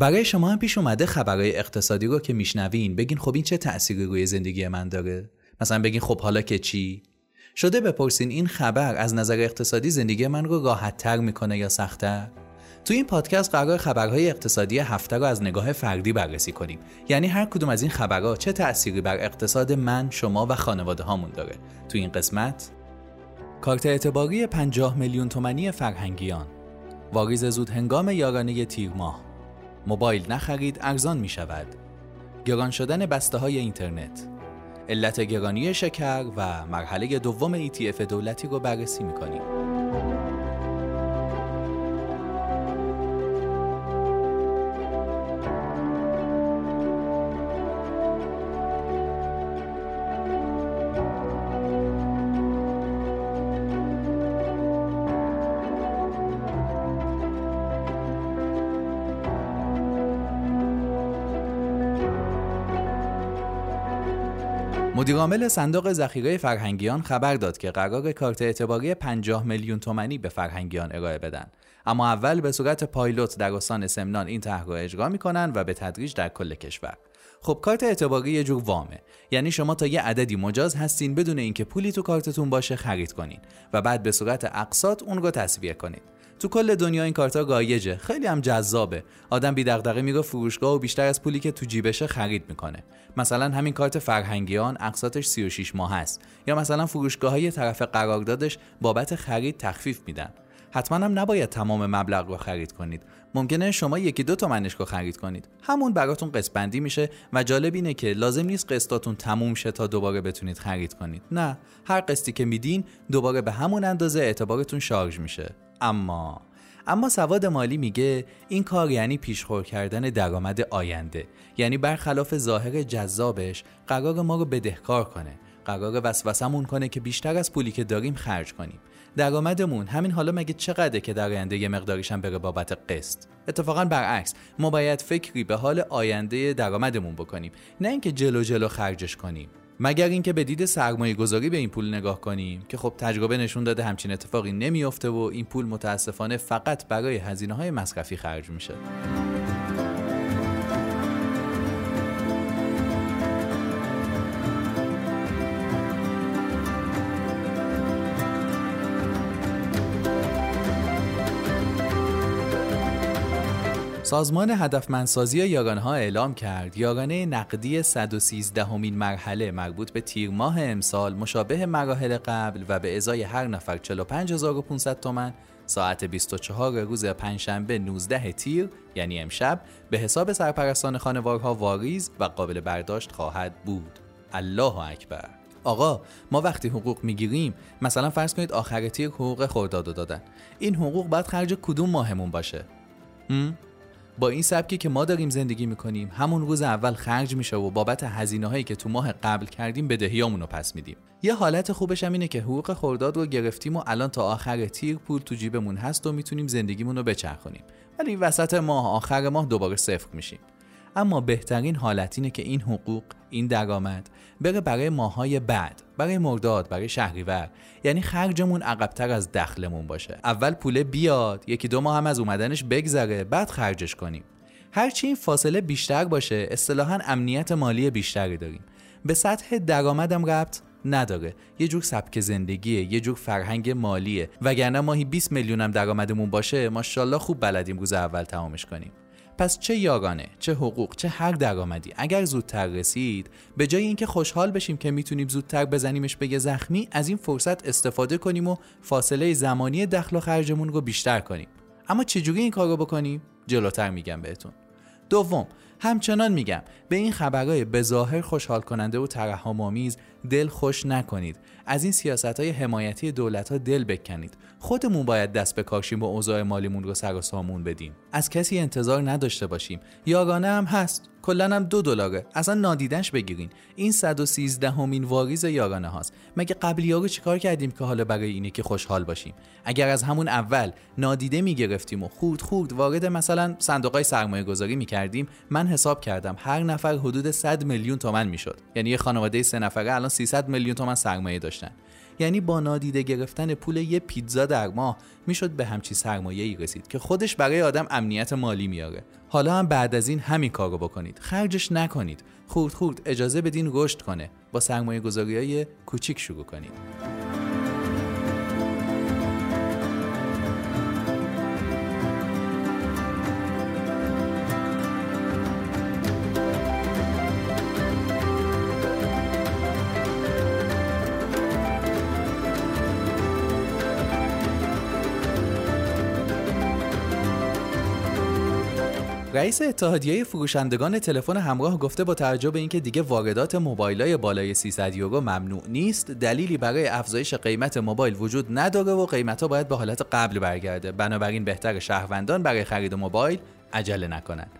برای شما هم پیش اومده خبرهای اقتصادی رو که میشنوین بگین خب این چه تأثیری روی زندگی من داره؟ مثلا بگین خب حالا که چی؟ شده بپرسین این خبر از نظر اقتصادی زندگی من رو راحت تر می‌کنه یا سختتر؟ تو این پادکست قرار خبرهای اقتصادی هفته رو از نگاه فردی بررسی کنیم. یعنی هر کدوم از این خبرها چه تأثیری بر اقتصاد من شما و خانواده هامون داره. تو این قسمت کارت اعتباری 50 میلیون تومنی فرهنگیان. واریز زود هنگام یارانه تیر ماه. موبایل نخرید ارزان می شود گران شدن بسته های اینترنت علت گرانی شکر و مرحله دوم ETF دولتی رو بررسی می کنیم. مدیرعامل صندوق ذخیره فرهنگیان خبر داد که قرار کارت اعتباری 50 میلیون تومنی به فرهنگیان ارائه بدن. اما اول به صورت پایلوت در استان سمنان این طرح را اجرا می‌کنن و به تدریج در کل کشور. خب کارت اعتباری یه جور وامه. یعنی شما تا یه عددی مجاز هستین بدون اینکه پولی تو کارتتون باشه خرید کنین و بعد به صورت اقساط اون رو تصویه کنید تو کل دنیا این کارتا گایجه. خیلی هم جذابه. آدم بی دغدغه میره فروشگاه و بیشتر از پولی که تو جیبشه خرید می‌کنه. مثلا همین کارت فرهنگیان اقساطش 36 ماه هست یا مثلا فروشگاه های طرف قراردادش بابت خرید تخفیف میدن. حتما هم نباید تمام مبلغ رو خرید کنید. ممکنه شما یکی دو تومنش رو خرید کنید. همون براتون قسط بندی میشه و جالب اینه که لازم نیست قسطاتون تموم شه تا دوباره بتونید خرید کنید. نه هر قسطی که میدین دوباره به همون اندازه اعتبارتون شارژ میشه. اما اما سواد مالی میگه این کار یعنی پیشخور کردن درآمد آینده. یعنی برخلاف ظاهر جذابش قرار ما رو بدهکار کنه. قرار وسوسمون کنه که بیشتر از پولی که داریم خرج کنیم. درآمدمون همین حالا مگه چقدره که در آینده یه مقداریش هم بره بابت قسط؟ اتفاقا برعکس ما باید فکری به حال آینده درآمدمون بکنیم نه اینکه جلو جلو خرجش کنیم. مگر اینکه به دید سرمایه گذاری به این پول نگاه کنیم که خب تجربه نشون داده همچین اتفاقی نمیافته و این پول متاسفانه فقط برای هزینه های مصرفی خرج میشه. سازمان هدفمندسازی یارانه ها اعلام کرد یارانه نقدی 113 همین مرحله مربوط به تیر ماه امسال مشابه مراحل قبل و به ازای هر نفر 45500 تومن ساعت 24 روز پنجشنبه 19 تیر یعنی امشب به حساب سرپرستان خانوارها واریز و قابل برداشت خواهد بود. الله اکبر. آقا ما وقتی حقوق می‌گیریم مثلا فرض کنید آخر تیر حقوق خرداد دادن. این حقوق باید خرج کدوم ماهمون باشه؟ با این سبکی که ما داریم زندگی می‌کنیم همون روز اول خرج میشه و بابت هزینه هایی که تو ماه قبل کردیم بدهیامون رو پس میدیم. یه حالت خوبش هم اینه که حقوق خورداد رو گرفتیم و الان تا آخر تیر پول تو جیبمون هست و می‌تونیم زندگیمون رو بچرخونیم. ولی وسط ماه آخر ماه دوباره صفر میشیم. اما بهترین حالت اینه که این حقوق این درآمد بره برای ماهای بعد برای مرداد برای شهریور. یعنی خرجمون عقبتر از دخلمون باشه. اول پول بیاد یکی دو ماه هم از اومدنش بگذره بعد خرجش کنیم. هرچی این فاصله بیشتر باشه اصطلاحا امنیت مالی بیشتری داریم. به سطح درآمدم ربط نداره. یه جور سبک زندگیه یه جور فرهنگ مالیه. وگرنه ماهی 20 میلیونم درآمدمون باشه ماشاءالله خوب بلدیم روز اول تمامش کنیم. پس چه یاگانه چه حقوق چه هر درآمدی؟ اگر زودتر رسید به جای اینکه خوشحال بشیم که می‌تونیم زودتر بزنیمش به زخمی از این فرصت استفاده کنیم و فاصله زمانی دخل و خرجمون رو بیشتر کنیم. اما چجوری این کار رو بکنیم؟ جلوتر میگم بهتون. دوم همچنان میگم به این خبرهای بظاهر خوشحال کننده و ترحم دل خوش نکنید. از این سیاست های حمایتی دولت ها دل بکنید. خودمون باید دست به کارشیم و اوضاع مالیمون رو سر و سامون بدیم. از کسی انتظار نداشته باشیم. یاگانه هم هست. کلا هم دو دلاره اصلا نادیدنش بگیرین. این 113 همین واریز یارانه هاست. مگه قبلی ها رو چیکار کردیم که حالا برای اینه که خوشحال باشیم؟ اگر از همون اول نادیده می‌گرفتیم و خورد خورد وارد مثلا صندوق های سرمایه گذاری می‌کردیم من حساب کردم هر نفر حدود 100 میلیون تومن می‌شد. یعنی یه خانواده سه نفره الان 300 میلیون تومن سرمایه داشتن. یعنی با نادیده گرفتن پول یه پیتزا در ماه می‌شد به همچی سرمایه ای رسید که خودش برای آدم امنیت مالی میاره. حالا هم بعد از این همین کارو بکنید. خرجش نکنید. خورد خورد اجازه بدین رشد کنه. با سرمایه گذاری های کوچیک شروع کنید. رئیس اتحادیه فروشندگان تلفن همراه گفته با توجه به اینکه دیگه واردات موبایلای بالای 300 یورو ممنوع نیست دلیلی برای افزایش قیمت موبایل وجود نداره و قیمتها باید به حالت قبل برگرده. بنابراین بهتر شهروندان برای خرید موبایل عجله نکنند.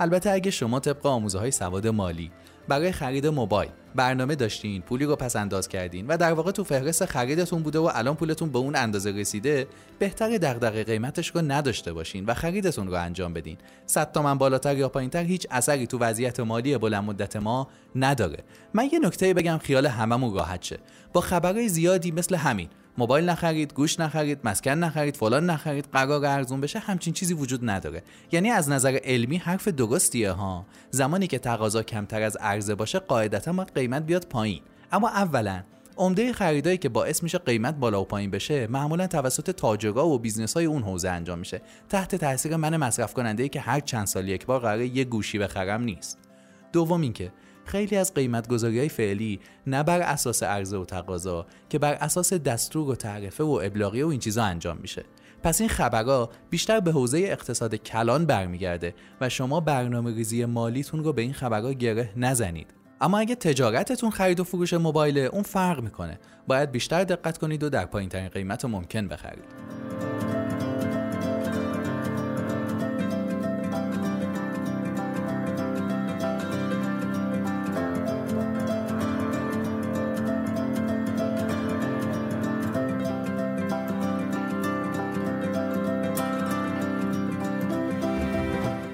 البته اگه شما طبق آموزه های سواد مالی برای خرید موبایل برنامه داشتین پولی رو پس انداز کردین و در واقع تو فهرست خریدتون بوده و الان پولتون به اون اندازه رسیده بهتر دغدغه قیمتش رو نداشته باشین و خریدتون رو انجام بدین. 100 تومن بالاتر یا پایینتر هیچ اثری تو وضعیت مالی بلند مدت ما نداره. من یه نکته بگم خیال هممون راحت شه. با خبرهای زیادی مثل همین موبایل نخرید گوش نخرید مسکن نخرید فلان نخرید قرار ارزون بشه همچین چیزی وجود نداره. یعنی از نظر علمی حرف درستیه ها. زمانی که تقاضا کمتر از عرضه باشه قاعدتا باید قیمت بیاد پایین. اما اولا عمده خریدایی که باعث میشه قیمت بالا و پایین بشه معمولا توسط تاجرها و business های اون حوزه انجام میشه. تحت تاثیر من مصرف کننده ای که هر چند سال یک بار قراره یه گوشی بخرم نیست. دوم اینکه خیلی از قیمت گذاری های فعلی نه بر اساس عرضه و تقاضا که بر اساس دستور و تعرفه و ابلاغی و این چیزا انجام میشه. پس این خبرها بیشتر به حوزه اقتصاد کلان برمیگرده و شما برنامه ریزی مالیتون رو به این خبرها گره نزنید. اما اگه تجارتتون خرید و فروش موبایل اون فرق می‌کنه. باید بیشتر دقت کنید و در پایین ترین قیمت ممکن بخرید.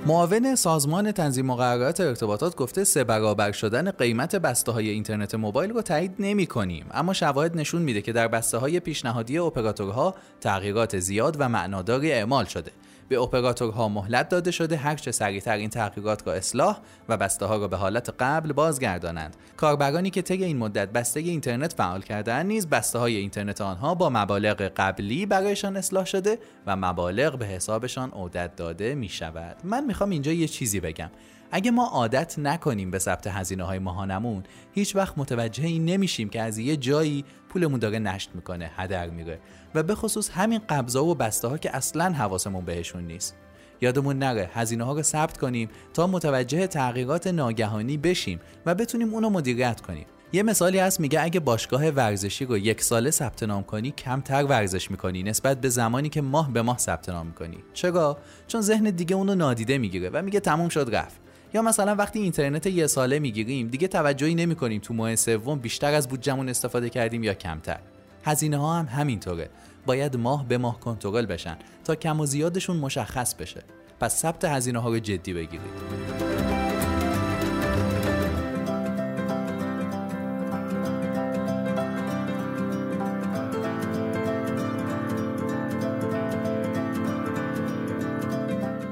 معاون سازمان تنظیم مقررات ارتباطات گفته سه برابر شدن قیمت بسته های اینترنت موبایل رو تایید نمی کنیم اما شواهد نشون میده که در بسته های پیشنهادی اپراتورها تغییرات زیاد و معناداری اعمال شده. به اپراتورها مهلت داده شده هرچه سریعتر این تحقیقات را اصلاح و بسته ها را به حالت قبل بازگردانند. کاربرانی که طی این مدت بسته اینترنت فعال کردن نیز بسته های اینترنت آنها با مبالغ قبلی برایشان اصلاح شده و مبالغ به حسابشان عودت داده می شود من می‌خوام اینجا یه چیزی بگم. اگه ما عادت نکنیم به ثبت هزینه های ماهانمون هیچ وقت متوجه این نمیشیم که از یه جایی پولمون داره نشت می‌کنه هدر میره. و به خصوص همین قبضا و بسته ها که اصلا حواسمون بهشون نیست. یادمون نره هزینه ها رو ثبت کنیم تا متوجه تغییرات ناگهانی بشیم و بتونیم اونو مدیریت کنیم. یه مثالی هست میگه اگه باشگاه ورزشی رو یک ساله ثبت نام کنی کمتر ورزش می‌کنی نسبت به زمانی که ماه به ماه ثبت نام می‌کنی. چرا چون ذهن دیگه اونو نادیده می‌گیره و میگه تموم شد رفت. یا مثلا وقتی اینترنت یه ساله می‌گیریم دیگه توجهی نمی‌کنیم تو ماه سوم بیشتر از بودجمون استفاده کردیم یا کمتر. هزینه ها هم همینطوره. باید ماه به ماه کنترل بشن تا کم و زیادشون مشخص بشه. پس ثبت هزینه ها رو جدی بگیرید.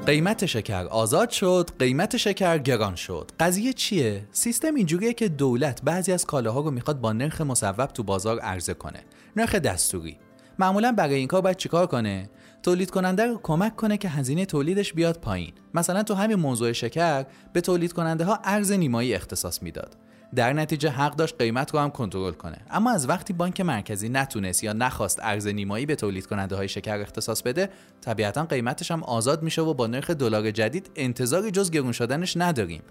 قیمت شکر آزاد شد قیمت شکر گران شد. قضیه چیه؟ سیستم اینجوریه که دولت بعضی از کالاها رو می‌خواد با نرخ مصوب تو بازار عرضه کنه. نرخ دستوری. معمولا برای این کار باید چیکار کنه؟ تولید کننده رو کمک کنه که هزینه تولیدش بیاد پایین. مثلا تو همین موضوع شکر به تولید کننده ها ارز نیمایی اختصاص می‌داد. در نتیجه حق داشت قیمت رو هم کنترل کنه. اما از وقتی بانک مرکزی نتونست یا نخواست ارز نیمایی به تولید کننده های شکر اختصاص بده طبیعتا قیمتش هم آزاد میشه و با نرخ دلار جدید انتظاری جز گرون شدنش نداریم.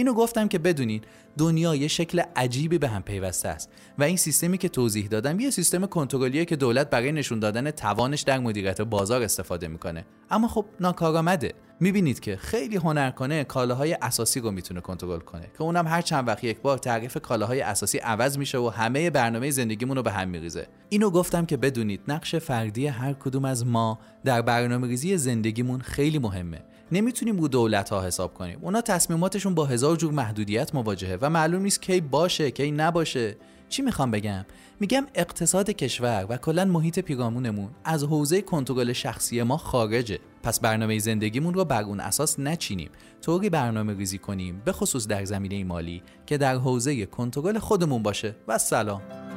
اینو گفتم که بدونین دنیا یه شکل عجیبی به هم پیوسته است و این سیستمی که توضیح دادم یه سیستم کنترلیه که دولت برای نشون دادن توانش در مدیریت بازار استفاده می‌کنه. اما خب ناکارآمده. می‌بینید که خیلی هنرکنه کالاهای اساسی رو می‌تونه کنترل کنه که اونم هر چند وقت یک بار تعریف کالاهای اساسی عوض میشه و همه برنامه زندگیمون رو به هم میریزه. اینو گفتم که بدونید نقش فردی هر کدوم از ما در برنامه ریزی زندگیمون خیلی مهمه. نمی‌تونیم رو دولت ها حساب کنیم. اونا تصمیماتشون با هزار جور محدودیت مواجهه و معلوم نیست کی باشه کی نباشه. چی می‌خوام بگم؟ میگم اقتصاد کشور و کلا محیط پیرامونمون از حوزه کنترل شخصی ما خارجه. پس برنامه زندگیمون رو بر اون اساس نچینیم. طوری برنامه ریزی کنیم به خصوص در زمینه مالی که در حوزه کنترل خودمون باشه. و سلام.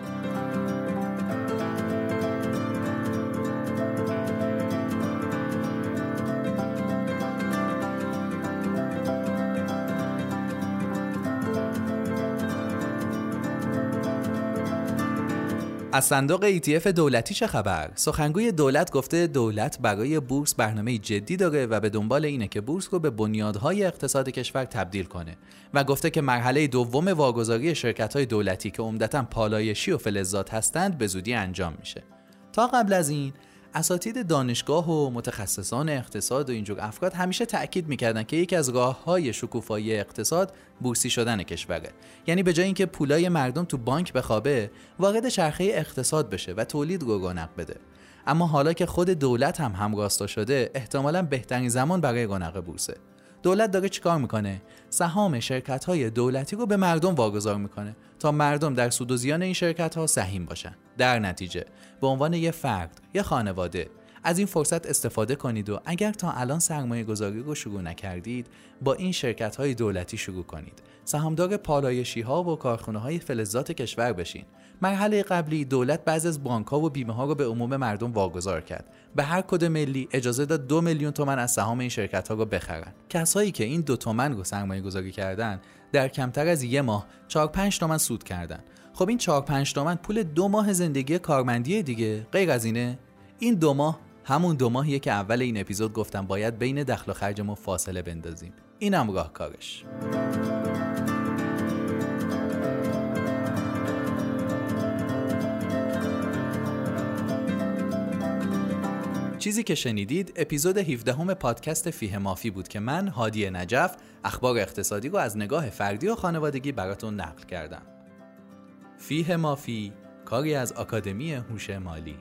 از صندوق ETF دولتی چه خبر؟ سخنگوی دولت گفته دولت برای بورس برنامه جدی داره و به دنبال اینه که بورس رو به بنیادهای اقتصاد کشور تبدیل کنه و گفته که مرحله دوم واگذاری شرکت‌های دولتی که عمدتا پالایشی و فلزات هستند به زودی انجام میشه. تا قبل از این اساتید دانشگاه و متخصصان اقتصاد و اینجور افراد همیشه تاکید می‌کردن که یکی از راه های شکوفایی اقتصاد بورسی شدن کشوره. یعنی به جای اینکه پولای مردم تو بانک بخوابه وارد چرخه اقتصاد بشه و تولید رو رونق بده. اما حالا که خود دولت هم همراستا شده احتمالا بهترین زمان برای رونق بورسه. دولت داره چیکار می‌کنه؟ سهام شرکت های دولتی رو به مردم واگذار می‌کنه تا مردم در سود و زیان این شرکت ها سهیم باشن. در نتیجه به عنوان یه فرد یه خانواده از این فرصت استفاده کنید و اگر تا الان سرمایه گذاری رو شروع نکردید با این شرکت های دولتی شروع کنید. سهامدار پالایشی ها و کارخونه های فلزات کشور بشین. مرحله قبلی دولت بعضی از بانک ها و بیمه ها رو به عموم مردم واگذار کرد. به هر کد ملی اجازه داد دو میلیون تومن از سهام این شرکت ها رو بخرن. کسایی که این دو تومن رو سرمایه گذاری کردن در کمتر از یه ماه 4 5 تومن سود کردن. خب این 4 5 تومن پول دو ماه زندگی کارمندی دیگه. غیر از اینه این دو ماه همون دو ماهیه که اول این اپیزود گفتم باید بین دخل و خرجمون فاصله بندازیم. اینم راه چیزی که شنیدید اپیزود 17 همه پادکست فیه مافی بود که من هادی نجف اخبار اقتصادی رو از نگاه فردی و خانوادگی براتون نقل کردم. فیه مافی کاری از آکادمی هوش مالی